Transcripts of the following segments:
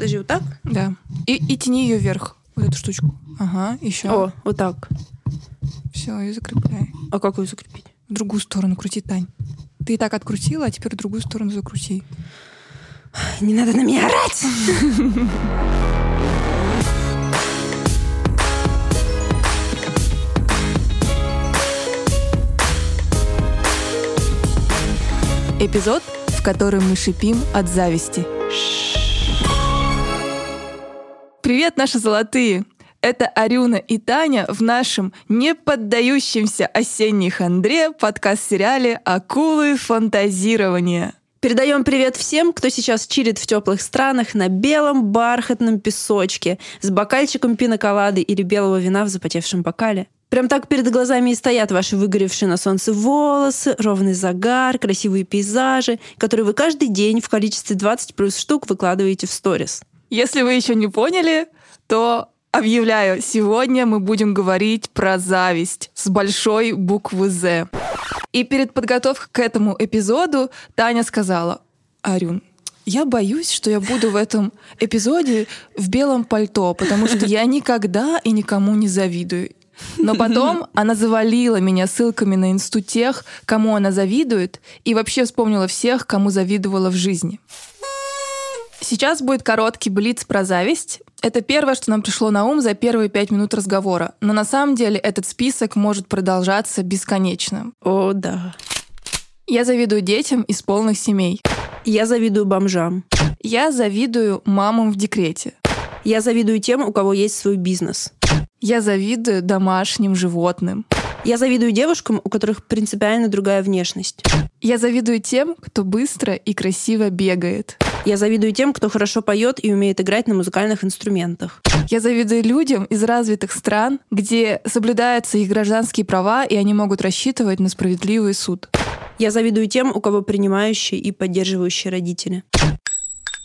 Подожди, вот так? Да. И, и тяни ее вверх, вот эту штучку. Ага, еще. О, вот так. Все, и закрепляй. А как ее закрепить? В другую сторону крути, Тань. Ты и так открутила, а теперь в другую сторону закрути. Не надо на меня орать! Эпизод, в котором мы шипим от зависти. Привет, наши золотые! Это Арюна и Таня в нашем неподдающемся осенней хандре подкаст-сериале «Акулы фантазирования». Передаем привет всем, кто сейчас чилит в теплых странах на белом бархатном песочке с бокальчиком пиноколады или белого вина в запотевшем бокале. Прям так перед глазами и стоят ваши выгоревшие на солнце волосы, ровный загар, красивые пейзажи, которые вы каждый день в количестве 20 плюс штук выкладываете в сторис. Если вы еще не поняли, то объявляю, сегодня мы будем говорить про зависть с большой буквы «З». И перед подготовкой к этому эпизоду Таня сказала, Арюн, я боюсь, что я буду в этом эпизоде в белом пальто, потому что я никогда и никому не завидую. Но потом она завалила меня ссылками на инсту тех, кому она завидует, и вообще вспомнила всех, кому завидовала в жизни. Сейчас будет короткий блиц про зависть. Это первое, что нам пришло на ум за первые пять минут разговора. Но на самом деле этот список может продолжаться бесконечно. О, да. Я завидую детям из полных семей. Я завидую бомжам. Я завидую мамам в декрете. Я завидую тем, у кого есть свой бизнес. Я завидую домашним животным. Я завидую девушкам, у которых принципиально другая внешность. Я завидую тем, кто быстро и красиво бегает. Я завидую тем, кто хорошо поет и умеет играть на музыкальных инструментах. Я завидую людям из развитых стран, где соблюдаются их гражданские права, и они могут рассчитывать на справедливый суд. Я завидую тем, у кого принимающие и поддерживающие родители.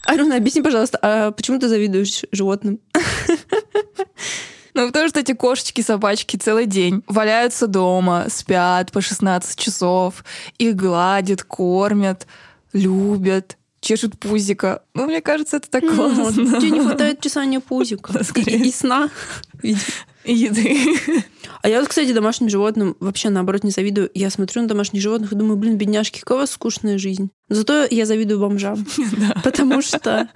Аруна, объясни, пожалуйста, а почему ты завидуешь животным? Ну, потому что эти кошечки, собачки целый день валяются дома, спят по 16 часов, их гладят, кормят, любят, чешут пузика. Ну, мне кажется, это так классно. Тебе не хватает чесания пузика. И, и сна. И еды. А я вот, кстати, домашним животным вообще, наоборот, не завидую. Я смотрю на домашних животных и думаю, блин, бедняжки, какая у вас скучная жизнь. Зато я завидую бомжам. Да. Потому что,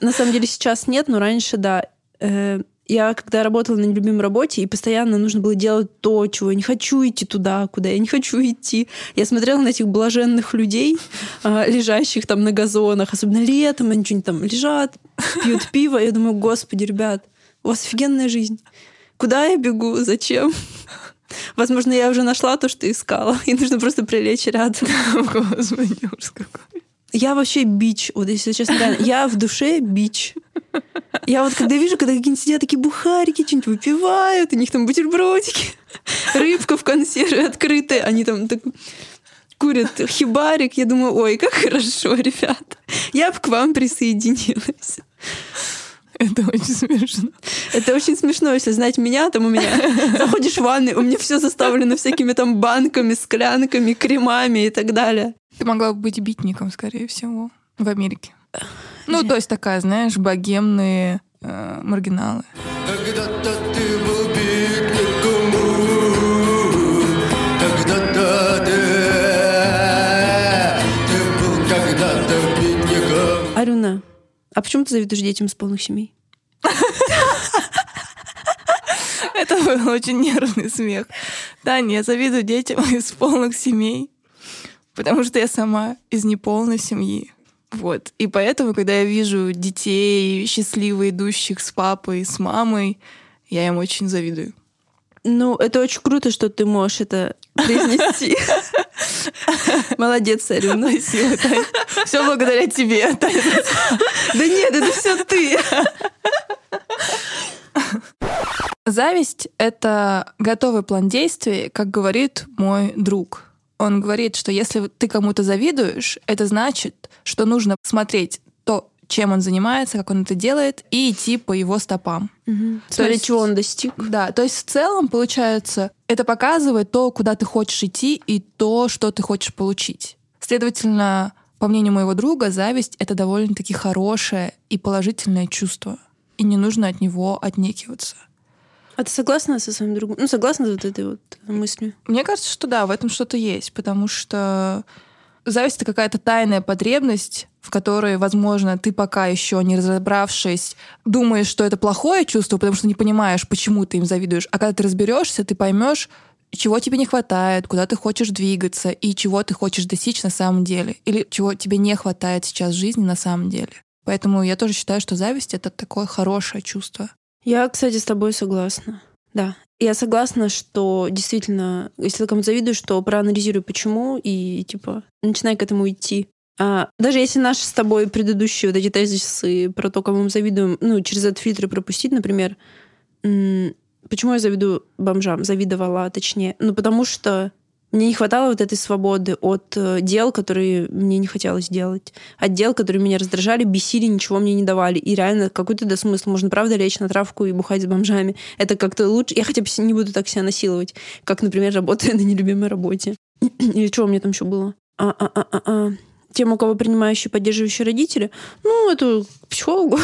на самом деле, сейчас нет, но раньше, да, э, я когда работала на нелюбимой работе, и постоянно нужно было делать то, чего я не хочу идти туда, куда я не хочу идти. Я смотрела на этих блаженных людей, а, лежащих там на газонах, особенно летом, они что-нибудь там лежат, пьют пиво. Я думаю, господи, ребят, у вас офигенная жизнь. Куда я бегу? Зачем? Возможно, я уже нашла то, что искала, и нужно просто прилечь рядом. Господи, ужас какой. Я вообще бич, вот если честно, реально, я в душе бич. Я вот когда вижу, когда какие-нибудь сидят такие бухарики, что-нибудь выпивают, у них там бутербродики, рыбка в консерве открытая, они там так курят хибарик. Я думаю, ой, как хорошо, ребята. Я бы к вам присоединилась. Это очень смешно. Это очень смешно, если знать меня, там у меня заходишь в ванну, у меня все заставлено всякими там банками, склянками, кремами и так далее. Ты могла бы быть битником, скорее всего, в Америке. Ну, то есть такая, знаешь, богемные э, маргиналы. Когда-то а почему ты завидуешь детям из полных семей? Это был очень нервный смех. Таня, я завидую детям из полных семей, потому что я сама из неполной семьи. Вот. И поэтому, когда я вижу детей, счастливо идущих с папой, с мамой, я им очень завидую. Ну, это очень круто, что ты можешь это произнести. Молодец, Арюна. Спасибо, Таня. Все благодаря тебе. Да нет, это все ты. Зависть — это готовый план действий, как говорит мой друг. Он говорит, что если ты кому-то завидуешь, это значит, что нужно смотреть чем он занимается, как он это делает, и идти по его стопам. Угу. Смотреть, есть- чего он достиг. Да, то есть в целом, получается, это показывает то, куда ты хочешь идти, и то, что ты хочешь получить. Следовательно, по мнению моего друга, зависть — это довольно-таки хорошее и положительное чувство. И не нужно от него отнекиваться. А ты согласна со своим другом? Ну, согласна с вот этой вот мыслью? Мне кажется, что да, в этом что-то есть, потому что зависть — это какая-то тайная потребность, в которой, возможно, ты пока еще не разобравшись, думаешь, что это плохое чувство, потому что не понимаешь, почему ты им завидуешь. А когда ты разберешься, ты поймешь, чего тебе не хватает, куда ты хочешь двигаться и чего ты хочешь достичь на самом деле, или чего тебе не хватает сейчас в жизни на самом деле. Поэтому я тоже считаю, что зависть — это такое хорошее чувство. Я, кстати, с тобой согласна. Да. Я согласна, что действительно, если ты кому-то завидуешь, то проанализируй, почему, и, типа, начинай к этому идти. А, даже если наши с тобой предыдущие вот эти тезисы про то, кому мы завидуем, ну, через этот фильтр пропустить, например, почему я завидую бомжам? Завидовала, точнее. Ну, потому что мне не хватало вот этой свободы от э, дел, которые мне не хотелось делать. От дел, которые меня раздражали, бесили, ничего мне не давали. И реально какой-то да смысл. Можно, правда, лечь на травку и бухать с бомжами. Это как-то лучше. Я хотя бы не буду так себя насиловать, как, например, работая на нелюбимой работе. Или что у меня там еще было? А-а-а-а-а. Тем, у кого принимающие, поддерживающие родители, ну, это психологу.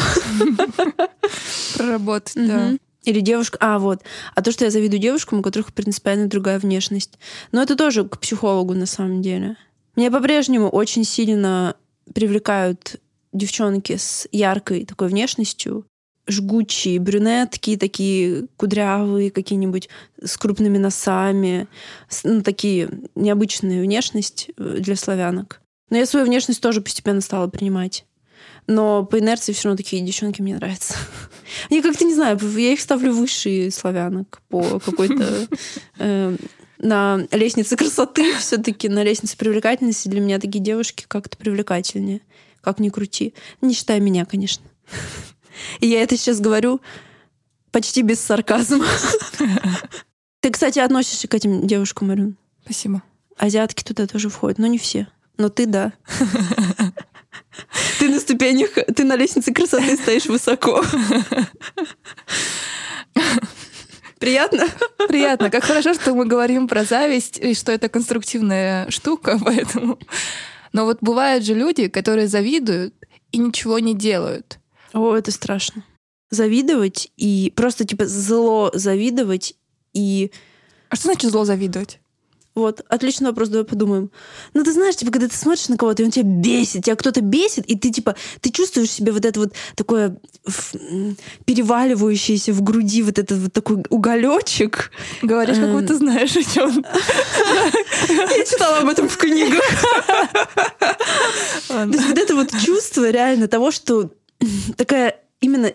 Проработать, да. Или девушка... А, вот. А то, что я завидую девушкам, у которых принципиально другая внешность. Но это тоже к психологу, на самом деле. Меня по-прежнему очень сильно привлекают девчонки с яркой такой внешностью. Жгучие брюнетки, такие кудрявые какие-нибудь, с крупными носами. с- Ну, такие необычные внешность э, для славянок. Но я свою внешность тоже постепенно стала принимать. Но по инерции все равно такие девчонки мне нравятся. Я как-то не знаю, я их ставлю выше славянок по какой-то э, на лестнице красоты все-таки на лестнице привлекательности для меня такие девушки как-то привлекательнее, как ни крути, не считая меня, конечно. И я это сейчас говорю почти без сарказма. Ты, кстати, относишься к этим девушкам, Марин? Спасибо. Азиатки туда тоже входят, но не все. Но ты да. Ты на ступенях, ты на лестнице красоты стоишь высоко. Приятно? Приятно. Как хорошо, что мы говорим про зависть, и что это конструктивная штука, поэтому... Но вот бывают же люди, которые завидуют и ничего не делают. О, это страшно. Завидовать и просто типа зло завидовать и А что значит зло завидовать? Вот, отличный вопрос, давай подумаем. Ну, ты знаешь, типа, когда ты смотришь на кого-то, и он тебя бесит, тебя кто-то бесит, и ты, типа, ты чувствуешь себе вот это вот такое переваливающееся в груди вот этот вот такой уголечек. Говоришь, как Эм. будто знаешь, о чем. Я читала об этом в книгах. То есть вот это вот чувство реально того, что такая именно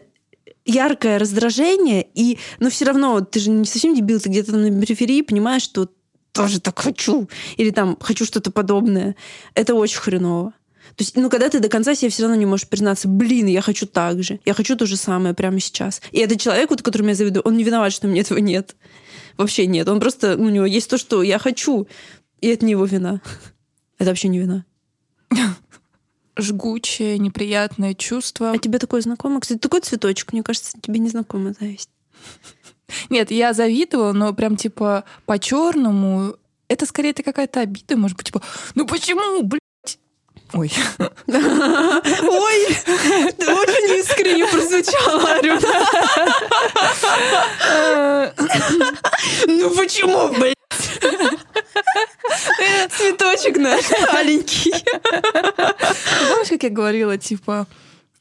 яркое раздражение, и, но все равно ты же не совсем дебил, ты где-то на периферии понимаешь, что тоже так хочу, или там хочу что-то подобное. Это очень хреново. То есть, ну, когда ты до конца себе все равно не можешь признаться, блин, я хочу так же, я хочу то же самое прямо сейчас. И этот человек, вот, которому я завидую, он не виноват, что меня этого нет. Вообще нет. Он просто, у него есть то, что я хочу, и это не его вина. Это вообще не вина. Жгучее, неприятное чувство. А тебе такое знакомо? Кстати, такой цветочек, мне кажется, тебе не знакомо зависть. Нет, я завидовала, но прям типа по-черному. Это скорее это какая-то обида, может быть, типа, ну почему, блядь? Ой. Ой, ты очень искренне прозвучала, Арюна. Ну почему, блядь? Цветочек наш маленький. Помнишь, как я говорила, типа,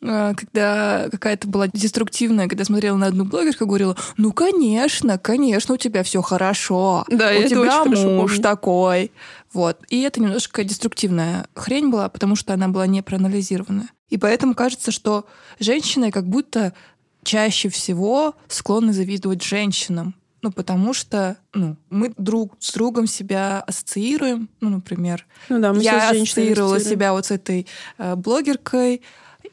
когда какая-то была деструктивная, когда смотрела на одну блогерку, говорила, ну, конечно, конечно, у тебя все хорошо. Да, у тебя муж такой. Вот. И это немножко деструктивная хрень была, потому что она была не проанализирована. И поэтому кажется, что женщины как будто чаще всего склонны завидовать женщинам. Ну, потому что ну, мы друг с другом себя ассоциируем. Ну, например, Ну да, мы я ассоциировала себя вот с этой э, блогеркой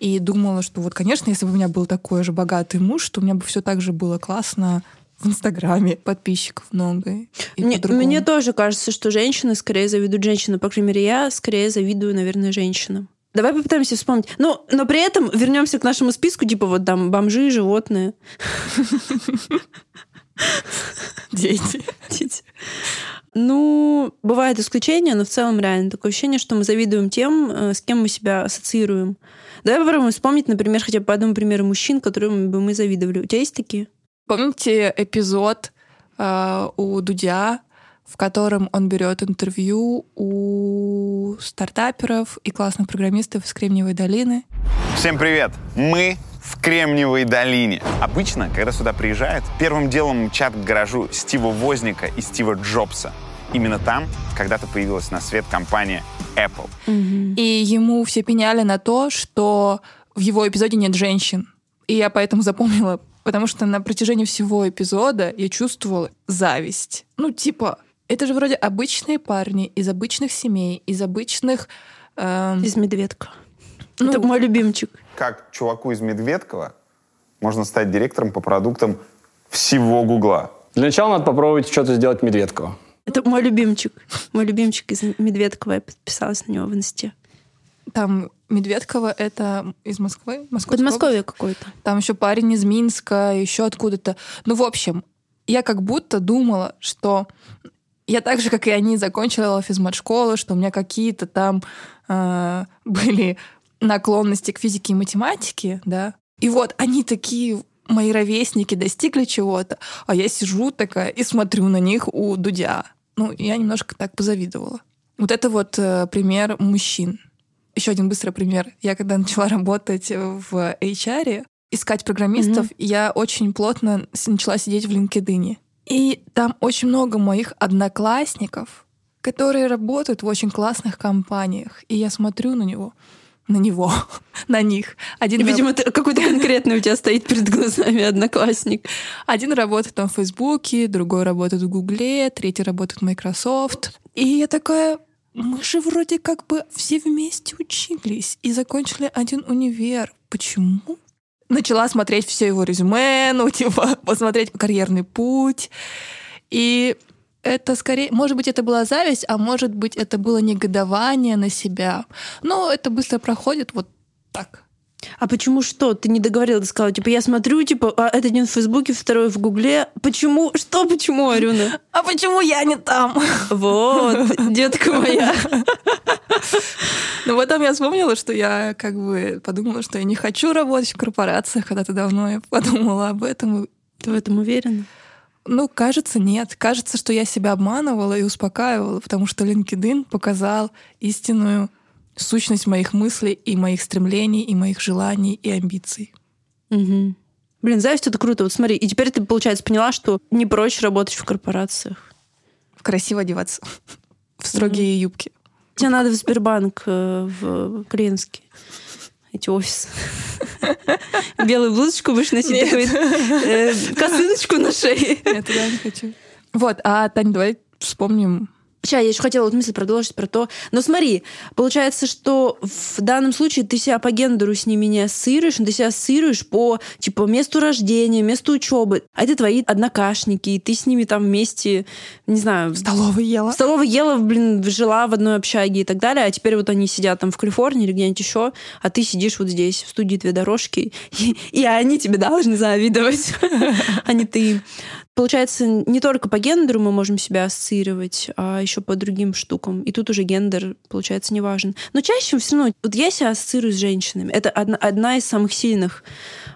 и думала, что вот, конечно, если бы у меня был такой же богатый муж, то у меня бы все так же было классно в Инстаграме, подписчиков много. Мне, мне тоже кажется, что женщины скорее завидуют женщинам. По крайней мере, я скорее завидую, наверное, женщинам. Давай попытаемся вспомнить. Ну, но при этом вернемся к нашему списку, типа вот там бомжи, животные. Дети. Дети. Ну, бывают исключения, но в целом реально такое ощущение, что мы завидуем тем, э, с кем мы себя ассоциируем. Давай попробуем вспомнить, например, хотя бы по одному примеру мужчин, которым бы мы завидовали. У тебя есть такие? Помните эпизод э, у Дудя, в котором он берет интервью у стартаперов и классных программистов из Кремниевой долины? Всем привет! Мы в Кремниевой долине. Обычно, когда сюда приезжают, первым делом мчат к гаражу Стива Возника и Стива Джобса. Именно там когда-то появилась на свет компания Apple. И ему все пеняли на то, что в его эпизоде нет женщин. И я поэтому запомнила, потому что на протяжении всего эпизода я чувствовала зависть. Ну, типа, это же вроде обычные парни из обычных семей, из обычных... эм, Из «Медведка». Ну, Это мой любимчик. Как чуваку из Медведкова можно стать директором по продуктам всего Гугла? Для начала надо попробовать что-то сделать Медведкова. Это мой любимчик. Мой любимчик из «Медведкова». Я подписалась на него в инсте. Там Медведково это из Москвы? Московской Подмосковье какое-то. Там еще парень из Минска, еще откуда-то. Ну, в общем, я как будто думала, что я так же, как и они, закончила физмат-школу, что у меня какие-то там э, были наклонности к физике и математике, да. И вот они такие, мои ровесники, достигли чего-то, а я сижу такая и смотрю на них у Дудя. Ну, я немножко так позавидовала. Вот это вот э, пример мужчин. Еще один быстрый пример. Я когда начала работать в HR, искать программистов, я очень плотно начала сидеть в LinkedIn. И там очень много моих одноклассников, которые работают в очень классных компаниях. И я смотрю на него, на него, на них. Один, Видимо, ты- какой-то конкретный у тебя стоит перед глазами одноклассник. один работает там в Фейсбуке, другой работает в Гугле, третий работает в Microsoft. И я такая, мы же вроде как бы все вместе учились и закончили один универ. Почему? Начала смотреть все его резюме, ну, типа, посмотреть карьерный путь. И это скорее, может быть, это была зависть, а может быть, это было негодование на себя. Но это быстро проходит вот так. А почему что? Ты не договорила, ты сказала, типа, я смотрю, типа, а это один в Фейсбуке, второй в Гугле. Почему? Что почему, Арюна? А почему я не там? Вот, детка моя. Ну, потом я вспомнила, что я как бы подумала, что я не хочу работать в корпорациях. Когда-то давно я подумала об этом. Ты в этом уверена? Ну, кажется, нет. Кажется, что я себя обманывала и успокаивала, потому что LinkedIn показал истинную сущность моих мыслей и моих стремлений, и моих желаний и амбиций. Мгм. Блин, зависть это круто. Вот смотри, и теперь ты, получается, поняла, что не проще работать в корпорациях. Красиво одеваться в строгие юбки. Тебе надо в Сбербанк, э, в Клинский. Эти офисы. Белую блузочку будешь носить, Нет. такой, э, косыночку на шее. Я туда не хочу. Вот, а, Таня, давай вспомним Сейчас, я еще хотела вот мысль продолжить про то. Но смотри, получается, что в данном случае ты себя по гендеру с ними не ассоциируешь, но ты себя ассоциируешь по типа месту рождения, месту учебы. А это твои однокашники, и ты с ними там вместе, не знаю, в столовой ела. в столовой ела, блин, жила в одной общаге и так далее, а теперь вот они сидят там в Калифорнии или где-нибудь еще, а ты сидишь вот здесь, в студии «Две дорожки», и, и они тебе должны завидовать, а не ты. Получается, не только по гендеру мы можем себя ассоциировать, а еще по другим штукам. И тут уже гендер, получается, не важен. Но чаще все равно, вот я себя ассоциирую с женщинами. Это одна, одна из самых сильных,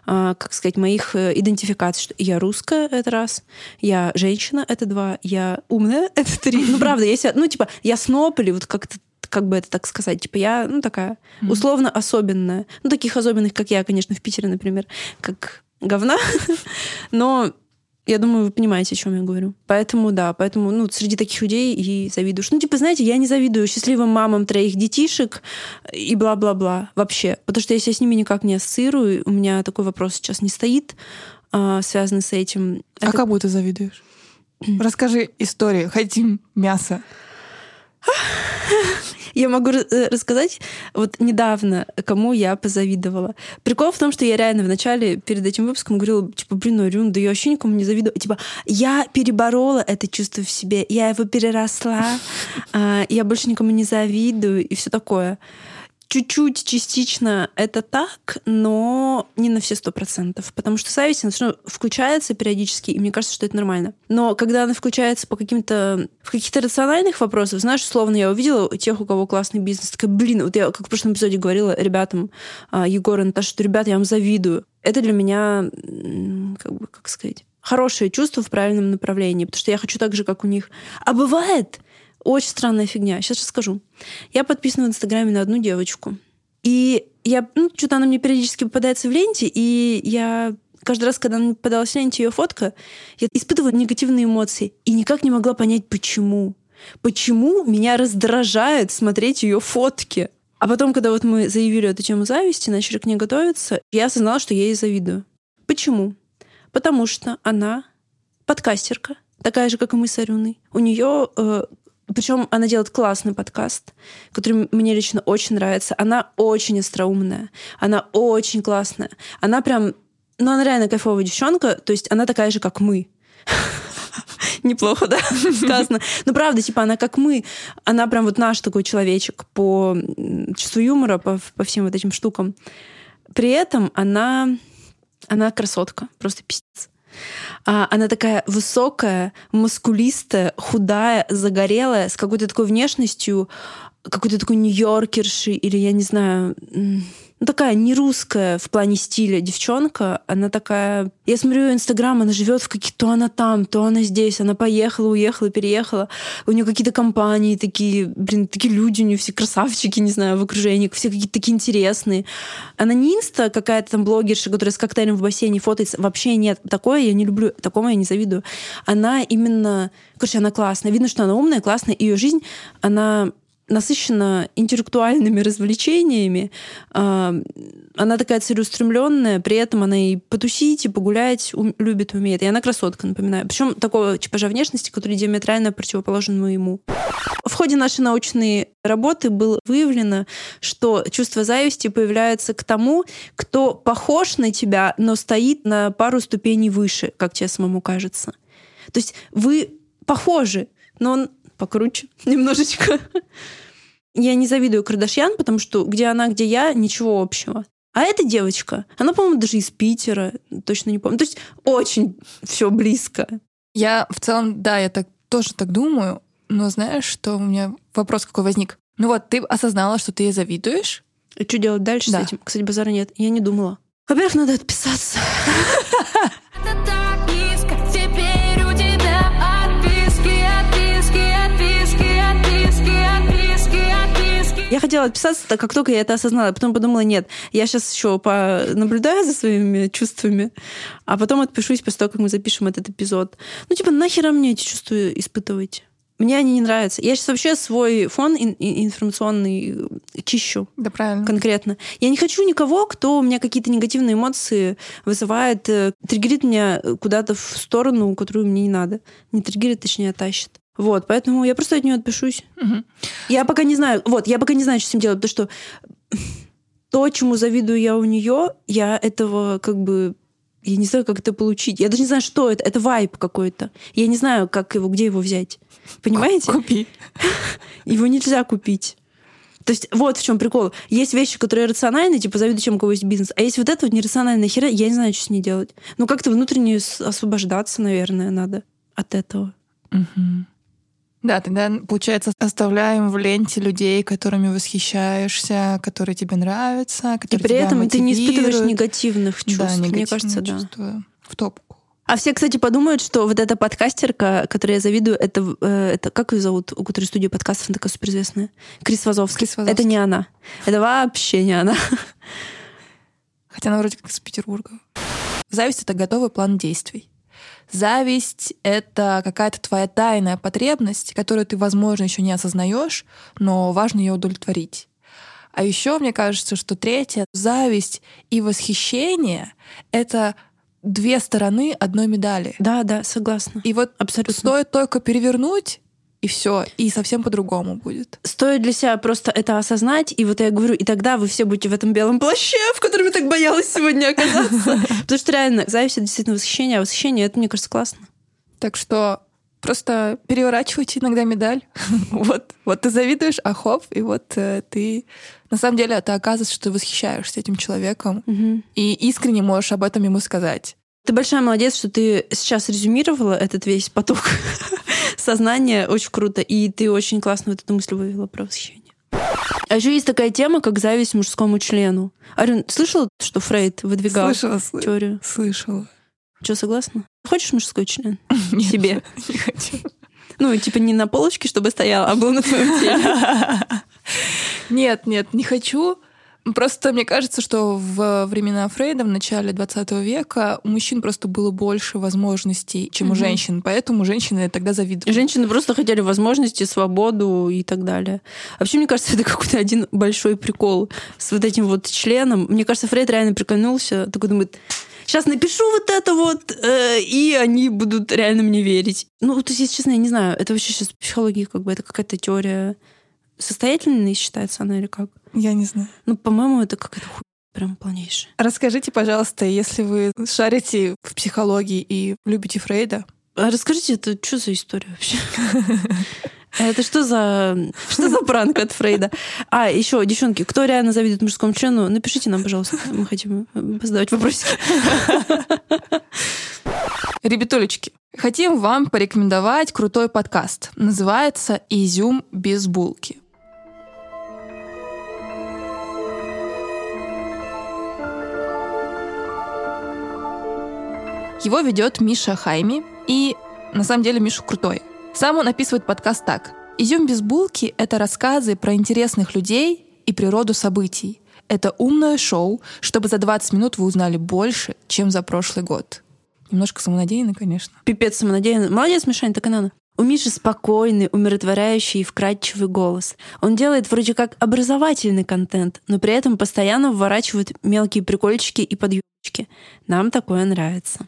а, как сказать, моих э, идентификаций. Что я русская, это раз. Я женщина, это два. Я умная, это три. Ну, правда, я себя, ну, типа, я сноп или вот как-то как бы это так сказать, типа я, ну, такая условно особенная. Ну, таких особенных, как я, конечно, в Питере, например, как говна. Но я думаю, вы понимаете, о чем я говорю. Поэтому, да, поэтому, ну, среди таких людей и завидуешь. Ну, типа, знаете, я не завидую счастливым мамам троих детишек и бла-бла-бла вообще. Потому что я себя с ними никак не ассоциирую. У меня такой вопрос сейчас не стоит, а, связанный с этим. А Это- кому ты завидуешь? Расскажи историю. Хотим мясо. Я могу э, рассказать вот недавно, кому я позавидовала. Прикол в том, что я реально вначале перед этим выпуском говорила, типа, блин, ну, Рюн, да я вообще никому не завидую. Типа, я переборола это чувство в себе, я его переросла, а, я больше никому не завидую и все такое. Чуть-чуть, частично это так, но не на все сто процентов. Потому что зависть, она всё равно включается периодически, и мне кажется, что это нормально. Но когда она включается по каким-то... В каких-то рациональных вопросах, знаешь, условно, я увидела тех, у кого классный бизнес, такая, блин, вот я как в прошлом эпизоде говорила ребятам, а, Егору и Наташе, что, ребята, я вам завидую. Это для меня, как бы, как сказать, хорошее чувство в правильном направлении, потому что я хочу так же, как у них. А бывает, очень странная фигня. Сейчас расскажу. Я подписана в Инстаграме на одну девочку. И я, ну, что-то она мне периодически попадается в ленте, и я каждый раз, когда мне попадалась в ленте ее фотка, я испытывала негативные эмоции и никак не могла понять, почему. Почему меня раздражает смотреть ее фотки. А потом, когда вот мы заявили эту тему зависти, начали к ней готовиться, я осознала, что я ей завидую. Почему? Потому что она подкастерка, такая же, как и мы с Арюной. У нее причем она делает классный подкаст, который мне лично очень нравится. Она очень остроумная, она очень классная. Она прям, ну она реально кайфовая девчонка, то есть она такая же, как мы. Неплохо, да, сказано. Ну, правда, типа, она как мы. Она прям вот наш такой человечек по чувству юмора, по, по всем вот этим штукам. При этом она, она красотка, просто пиздец. А, она такая высокая, мускулистая, худая, загорелая, с какой-то такой внешностью, какой-то такой нью-йоркерши, или я не знаю, ну, такая не русская в плане стиля девчонка. Она такая... Я смотрю ее инстаграм, она живет в каких... То она там, то она здесь. Она поехала, уехала, переехала. У нее какие-то компании такие, блин, такие люди у нее все красавчики, не знаю, в окружении, все какие-то такие интересные. Она не инста какая-то там блогерша, которая с коктейлем в бассейне фотается. Вообще нет. Такое я не люблю, такому я не завидую. Она именно... Короче, она классная. Видно, что она умная, классная. Ее жизнь, она насыщена интеллектуальными развлечениями. А, Она такая целеустремленная, при этом она и потусить, и погулять ум- любит, умеет. И она красотка, напоминаю. Причем такого типажа внешности, который диаметрально противоположен моему. В ходе нашей научной работы было выявлено, что чувство зависти появляется к тому, кто похож на тебя, но стоит на пару ступеней выше, как тебе самому кажется. То есть вы похожи, но он покруче немножечко. Я не завидую Кардашьян, потому что где она, где я, ничего общего. А эта девочка, она, по-моему, даже из Питера, точно не помню. То есть очень все близко. Я в целом, да, я так тоже так думаю, но знаешь, что у меня вопрос какой возник? Ну вот, ты осознала, что ты ей завидуешь, И что делать дальше Да. с этим? Кстати, базара нет. Я не думала. Во-первых, надо отписаться. Я хотела отписаться, так как только я это осознала. Потом подумала, нет, я сейчас еще наблюдаю за своими чувствами, а потом отпишусь после того, как мы запишем этот эпизод. Ну, типа, нахера мне эти чувства испытывать? Мне они не нравятся. Я сейчас вообще свой фон ин- ин- информационный чищу да правильно. конкретно. Я не хочу никого, кто у меня какие-то негативные эмоции вызывает, э, триггерит меня куда-то в сторону, которую мне не надо. Не триггерит, точнее, а тащит. Вот, поэтому я просто от нее отпишусь. Мгм. Я пока не знаю, вот, я пока не знаю, что с ним делать, потому что то, чему завидую я у нее, я этого как бы я не знаю, как это получить. Я даже не знаю, что это. Это вайп какой-то. Я не знаю, как его, где его взять. Понимаете? Купи. Его нельзя купить. То есть вот в чем прикол. Есть вещи, которые рациональны, типа завидую, чем у кого есть бизнес. А есть вот это вот нерациональная хера, я не знаю, что с ней делать. Ну, как-то внутренне освобождаться, наверное, надо от этого. Мгм. Да, тогда, получается, оставляем в ленте людей, которыми восхищаешься, которые тебе нравятся, И которые при тебя этом ты не испытываешь мотивируют. негативных чувств. Да, Мне кажется, да. чувства в топку. А все, кстати, подумают, что вот эта подкастерка, которой я завидую, это, э, это как ее зовут, у которой студия подкастов, она такая суперизвестная? Крис Вазовский. Крис Вазовский. Это не она. Это вообще не она. Хотя она вроде как из Петербурга. Зависть — это готовый план действий. Зависть — это какая-то твоя тайная потребность, которую ты, возможно, еще не осознаешь, но важно ее удовлетворить. А еще мне кажется, что третье — зависть и восхищение — это две стороны одной медали. Да, да, согласна. И вот Абсолютно. стоит только перевернуть, и все, и совсем по-другому будет. Стоит для себя просто это осознать, и вот я говорю, и тогда вы все будете в этом белом плаще, в котором я так боялась сегодня оказаться. Потому что реально зависть — это действительно восхищение, а восхищение — это, мне кажется, классно. Так что Просто переворачивайте иногда медаль. вот, вот ты завидуешь, а хоп, и вот э, ты... На самом деле это оказывается, что ты восхищаешься этим человеком Мгм. и искренне можешь об этом ему сказать. Ты большая молодец, что ты сейчас резюмировала этот весь поток сознания. Очень круто. И ты очень классно вот эту мысль вывела про восхищение. А еще есть такая тема, как зависть мужскому члену. Арин, слышала, что Фрейд выдвигал Слышала, теорию? Слышала. Что, согласна? Хочешь мужской член? Нет, Себе. Не хочу. Ну, типа не на полочке, чтобы стоял, а был на твоем теле. Нет, нет, не хочу. Просто мне кажется, что в времена Фрейда, в начале 20 века, у мужчин просто было больше возможностей, чем у Мгм. женщин. Поэтому женщины тогда завидовали. Женщины просто хотели возможности, свободу и так далее. Вообще, мне кажется, это какой-то один большой прикол с вот этим вот членом. Мне кажется, Фрейд реально прикольнулся, такой думает, сейчас напишу вот это вот, э, и они будут реально мне верить. Ну, то есть, если честно, я не знаю, это вообще сейчас психология, как бы, это какая-то теория состоятельной считается она или как? Я не знаю. Ну, по-моему, это какая-то хуй прям полнейшая. Расскажите, пожалуйста, если вы шарите в психологии и любите Фрейда, А расскажите, это что за история вообще? Это что за что за пранк от Фрейда? А, еще, девчонки, кто реально завидует мужскому члену, напишите нам, пожалуйста. Мы хотим э, задавать вопросики. Ребятулечки, хотим вам порекомендовать крутой подкаст. Называется «Изюм без булки». Его ведет Миша Хайми, и на самом деле Миша крутой. Сам он описывает подкаст так. «Изюм без булки» — это рассказы про интересных людей и природу событий. Это умное шоу, чтобы за 20 минут вы узнали больше, чем за прошлый год. Немножко самонадеянно, конечно. Пипец самонадеянный. Молодец, Мишань, так и надо. У Миши спокойный, умиротворяющий и вкрадчивый голос. Он делает вроде как образовательный контент, но при этом постоянно вворачивает мелкие прикольчики и подъемчики. Нам такое нравится.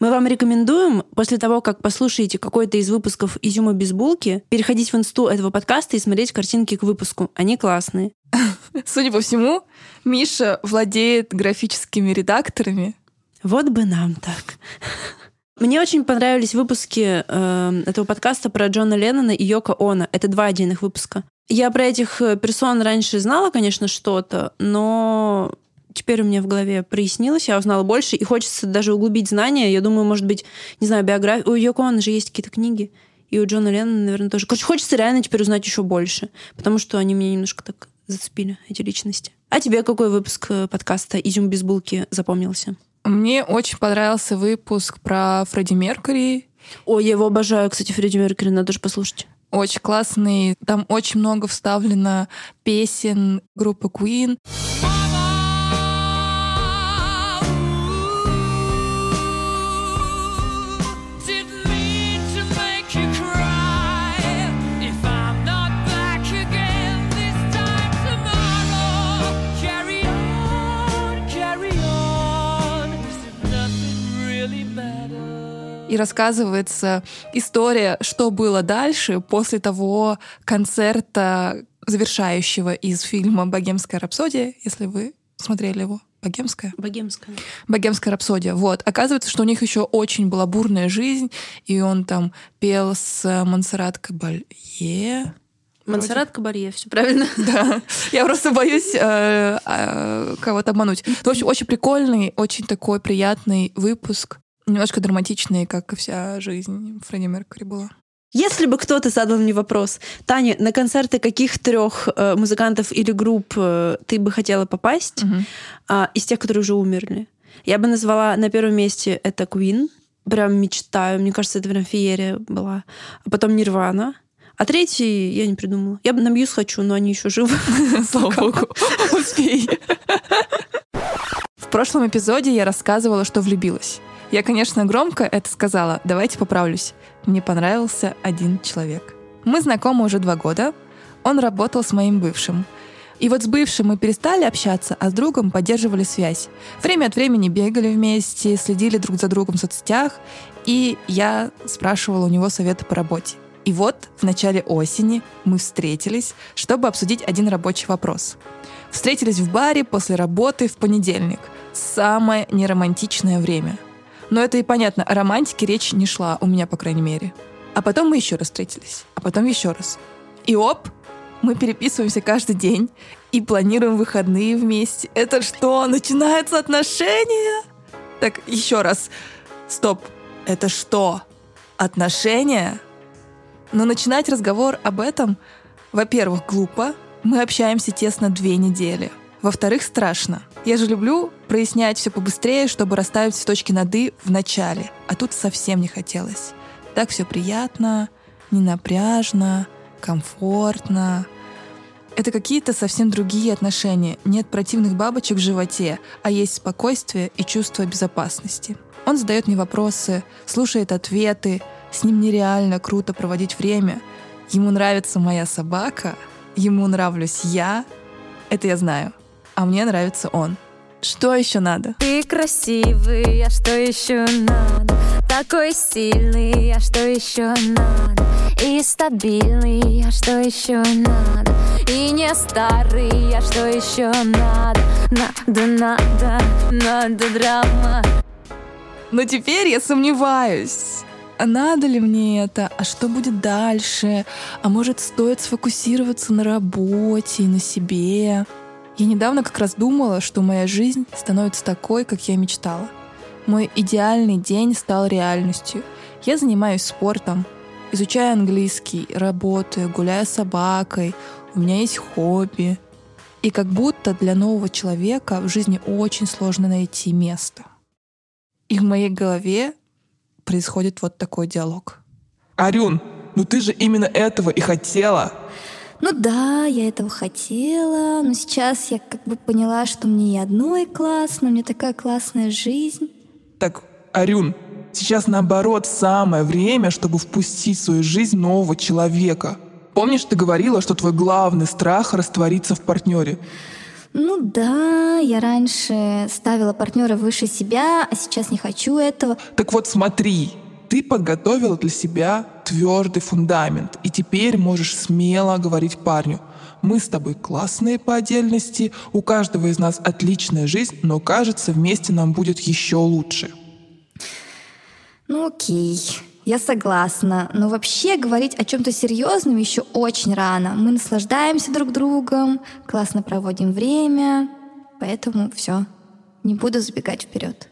Мы вам рекомендуем, после того, как послушаете какой-то из выпусков «Изюма без булки», переходить в инсту этого подкаста и смотреть картинки к выпуску. Они классные. Судя по всему, Миша владеет графическими редакторами. Вот бы нам так. Мне очень понравились выпуски э, этого подкаста про Джона Леннона и Йоко Оно. Это два отдельных выпуска. Я про этих э, персон раньше знала, конечно, что-то, но теперь у меня в голове прояснилось, я узнала больше, и хочется даже углубить знания. Я думаю, может быть, не знаю, биография... У Йоко Оно же есть какие-то книги, и у Джона Леннона, наверное, тоже. Короче, хочется реально теперь узнать еще больше, потому что они меня немножко так зацепили, эти личности. А тебе какой выпуск э, подкаста «Изюм без булки» запомнился? Мне очень понравился выпуск про Фредди Меркьюри. Ой, я его обожаю, кстати, Фредди Меркьюри, надо же послушать. Очень классный. Там очень много вставлено песен группы Queen. Рассказывается история, что было дальше после того концерта, завершающего из фильма «Богемская рапсодия», если вы смотрели его. Богемская? Богемская. Богемская рапсодия. Вот. Оказывается, что у них еще очень была бурная жизнь, и он там пел с Монсеррат Кабалье. Монсеррат Кабарье, все правильно. Да. Я просто боюсь э, э, кого-то обмануть. Ну, В общем, очень прикольный, очень такой приятный выпуск. Немножко драматичный, как и вся жизнь Фредди Меркьюри была. Если бы кто-то задал мне вопрос, Таня, на концерты каких трех э, музыкантов или групп э, ты бы хотела попасть а, из тех, которые уже умерли? Я бы назвала на первом месте это Queen. Прям мечтаю. Мне кажется, это прям феерия была. А потом Нирвана. А третий я не придумала. Я бы на Мьюз хочу, но они еще живы. Слава богу, успей. В прошлом эпизоде я рассказывала, что влюбилась. Я, конечно, громко это сказала. Давайте поправлюсь. Мне понравился один человек. Мы знакомы уже два года. Он работал с моим бывшим. И вот с бывшим мы перестали общаться, а с другом поддерживали связь. Время от времени бегали вместе, следили друг за другом в соцсетях, и я спрашивала у него советы по работе. И вот в начале осени мы встретились, чтобы обсудить один рабочий вопрос. Встретились в баре после работы в понедельник. Самое неромантичное время. Но это и понятно, о романтике речь не шла, у меня, по крайней мере. А потом мы еще раз встретились, а потом еще раз. И оп, мы переписываемся каждый день и планируем выходные вместе. Это что, начинаются отношения? Так, еще раз. Стоп. Это что? Отношения? Но начинать разговор об этом, во-первых, глупо. Мы общаемся тесно две недели. Во-вторых, страшно. Я же люблю прояснять все побыстрее, чтобы расставить все точки над «и» в начале. А тут совсем не хотелось. Так все приятно, ненапряжно, комфортно. Это какие-то совсем другие отношения. Нет противных бабочек в животе, а есть спокойствие и чувство безопасности. Он задает мне вопросы, слушает ответы. С ним нереально круто проводить время. Ему нравится моя собака, ему нравлюсь я. Это я знаю. А мне нравится он. Что еще надо? Ты красивый, а что еще надо? Такой сильный, а что еще надо? И стабильный, а что еще надо? И не старый, а что еще надо? Надо, надо, надо драма. Но теперь я сомневаюсь. А надо ли мне это? А что будет дальше? А может, стоит сфокусироваться на работе и на себе? Я недавно как раз думала, что моя жизнь становится такой, как я мечтала. Мой идеальный день стал реальностью. Я занимаюсь спортом, изучаю английский, работаю, гуляю с собакой, у меня есть хобби. И как будто для нового человека в жизни очень сложно найти место. И в моей голове происходит вот такой диалог. Арюн, ну ты же именно этого и хотела. Ну да, я этого хотела, но сейчас я как бы поняла, что мне и одной классно, у меня такая классная жизнь. Так, Арюн, сейчас наоборот самое время, чтобы впустить в свою жизнь нового человека. Помнишь, ты говорила, что твой главный страх раствориться в партнере? Ну да, я раньше ставила партнера выше себя, а сейчас не хочу этого. Так вот смотри, ты подготовила для себя твердый фундамент, и теперь можешь смело говорить парню. Мы с тобой классные по отдельности, у каждого из нас отличная жизнь, но кажется, вместе нам будет еще лучше. Ну окей, я согласна. Но вообще говорить о чем-то серьезном еще очень рано. Мы наслаждаемся друг другом, классно проводим время. Поэтому все. Не буду забегать вперед.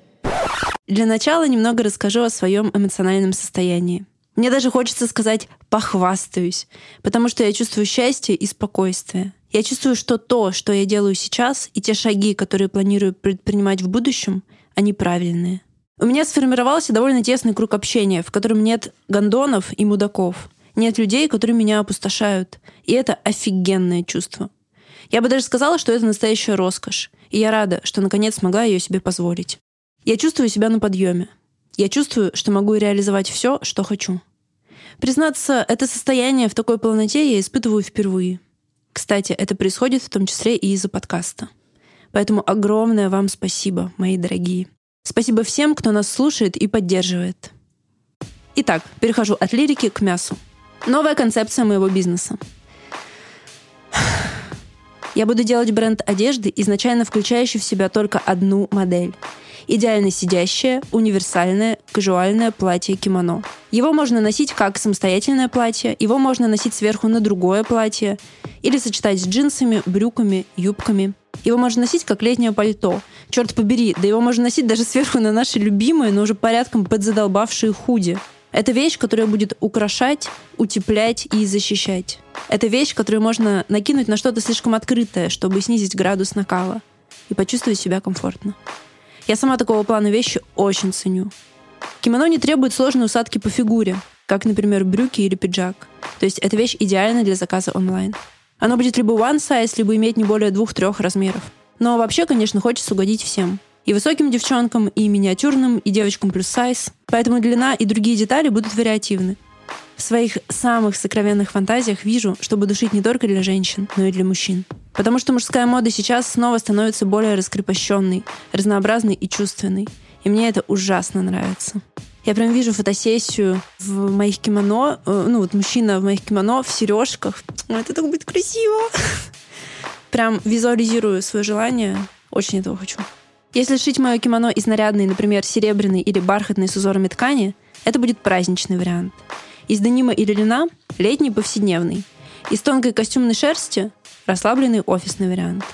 Для начала немного расскажу о своем эмоциональном состоянии. Мне даже хочется сказать «похвастаюсь», потому что я чувствую счастье и спокойствие. Я чувствую, что то, что я делаю сейчас, и те шаги, которые планирую предпринимать в будущем, они правильные. У меня сформировался довольно тесный круг общения, в котором нет гондонов и мудаков. Нет людей, которые меня опустошают. И это офигенное чувство. Я бы даже сказала, что это настоящая роскошь. И я рада, что наконец смогла ее себе позволить. Я чувствую себя на подъеме. Я чувствую, что могу реализовать все, что хочу. Признаться, это состояние в такой полноте я испытываю впервые. Кстати, это происходит в том числе и из-за подкаста. Поэтому огромное вам спасибо, мои дорогие. Спасибо всем, кто нас слушает и поддерживает. Итак, перехожу от лирики к мясу. Новая концепция моего бизнеса. Я буду делать бренд одежды, изначально включающий в себя только одну модель. Идеально сидящее, универсальное, кажуальное платье-кимоно. Его можно носить как самостоятельное платье, его можно носить сверху на другое платье, или сочетать с джинсами, брюками, юбками. Его можно носить как летнее пальто. Черт побери, да его можно носить даже сверху на наши любимые, но уже порядком подзадолбавшие худи. Это вещь, которая будет украшать, утеплять и защищать. Это вещь, которую можно накинуть на что-то слишком открытое, чтобы снизить градус накала и почувствовать себя комфортно. Я сама такого плана вещи очень ценю. Кимоно не требует сложной усадки по фигуре, как, например, брюки или пиджак. То есть эта вещь идеальна для заказа онлайн. Оно будет либо one size, либо иметь не более двух-трех размеров. Но вообще, конечно, хочется угодить всем. И высоким девчонкам, и миниатюрным, и девочкам плюс сайз. Поэтому длина и другие детали будут вариативны. В своих самых сокровенных фантазиях вижу, чтобы душить не только для женщин, но и для мужчин. Потому что мужская мода сейчас снова становится более раскрепощенной, разнообразной и чувственной. И мне это ужасно нравится. Я прям вижу фотосессию в моих кимоно, э, ну вот мужчина в моих кимоно в сережках. Это так будет красиво. Прям визуализирую свое желание. Очень этого хочу. Если шить мое кимоно из нарядной, например, серебряной или бархатной с узорами ткани, это будет праздничный вариант. Из денима или льна – летний повседневный. Из тонкой костюмной шерсти – расслабленный офисный вариант.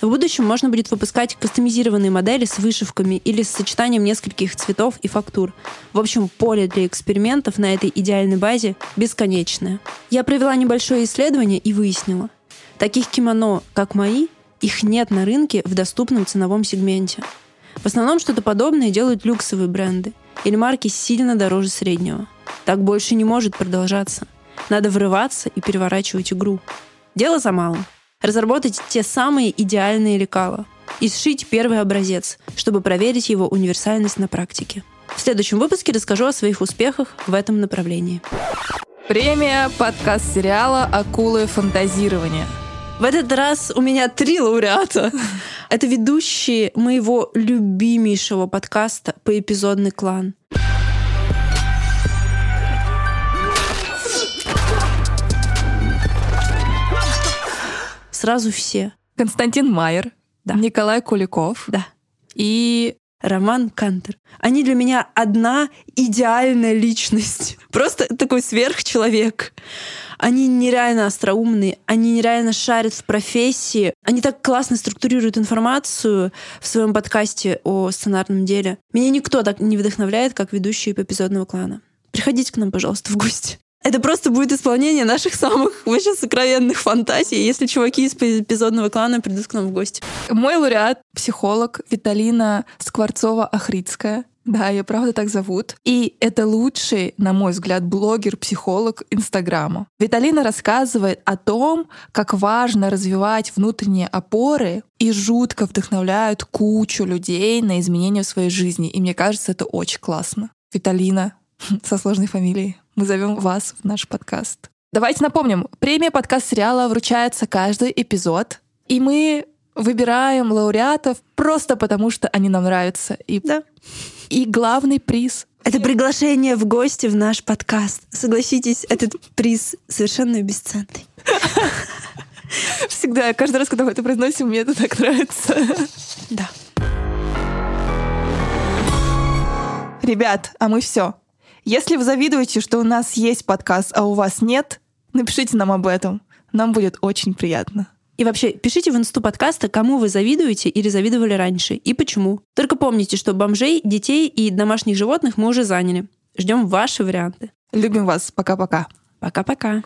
В будущем можно будет выпускать кастомизированные модели с вышивками или с сочетанием нескольких цветов и фактур. В общем, поле для экспериментов на этой идеальной базе бесконечное. Я провела небольшое исследование и выяснила. Таких кимоно, как мои, их нет на рынке в доступном ценовом сегменте. В основном что-то подобное делают люксовые бренды или марки сильно дороже среднего. Так больше не может продолжаться. Надо врываться и переворачивать игру. Дело за малым. Разработать те самые идеальные лекала и сшить первый образец, чтобы проверить его универсальность на практике. В следующем выпуске расскажу о своих успехах в этом направлении. Премия подкаст сериала «Акулы фантазирования». В этот раз у меня три лауреата. Это ведущие моего любимейшего подкаста «Поэпизодный клан». Сразу все. Константин Майер, Да. Николай Куликов Да. и Роман Кантер. Они для меня одна идеальная личность. Просто такой сверхчеловек. Они нереально остроумные, они нереально шарят в профессии, они так классно структурируют информацию в своем подкасте о сценарном деле. Меня никто так не вдохновляет, как ведущие эпизодного клана. Приходите к нам, пожалуйста, в гости. Это просто будет исполнение наших самых вообще сокровенных фантазий, если чуваки из эпизодного клана придут к нам в гости. мой лауреат, психолог Виталина Скворцова-Ахридская. Да, ее правда так зовут. И это лучший, на мой взгляд, блогер-психолог Инстаграма. Виталина рассказывает о том, как важно развивать внутренние опоры и жутко вдохновляют кучу людей на изменения в своей жизни. И мне кажется, это очень классно. Виталина со сложной фамилией. Мы зовем вас в наш подкаст. Давайте напомним, премия подкаст сериала вручается каждый эпизод, и мы выбираем лауреатов просто потому, что они нам нравятся. И, Да. и главный приз Это приглашение в гости в наш подкаст. Согласитесь, этот приз совершенно бесценный. всегда, каждый раз, когда мы это произносим, мне это так нравится. Да. Ребят, а мы все. Если вы завидуете, что у нас есть подкаст, а у вас нет, напишите нам об этом. Нам будет очень приятно. И вообще, пишите в инсту подкаста, кому вы завидуете или завидовали раньше, и почему. Только помните, что бомжей, детей и домашних животных мы уже заняли. Ждем ваши варианты. Любим вас. Пока-пока. Пока-пока.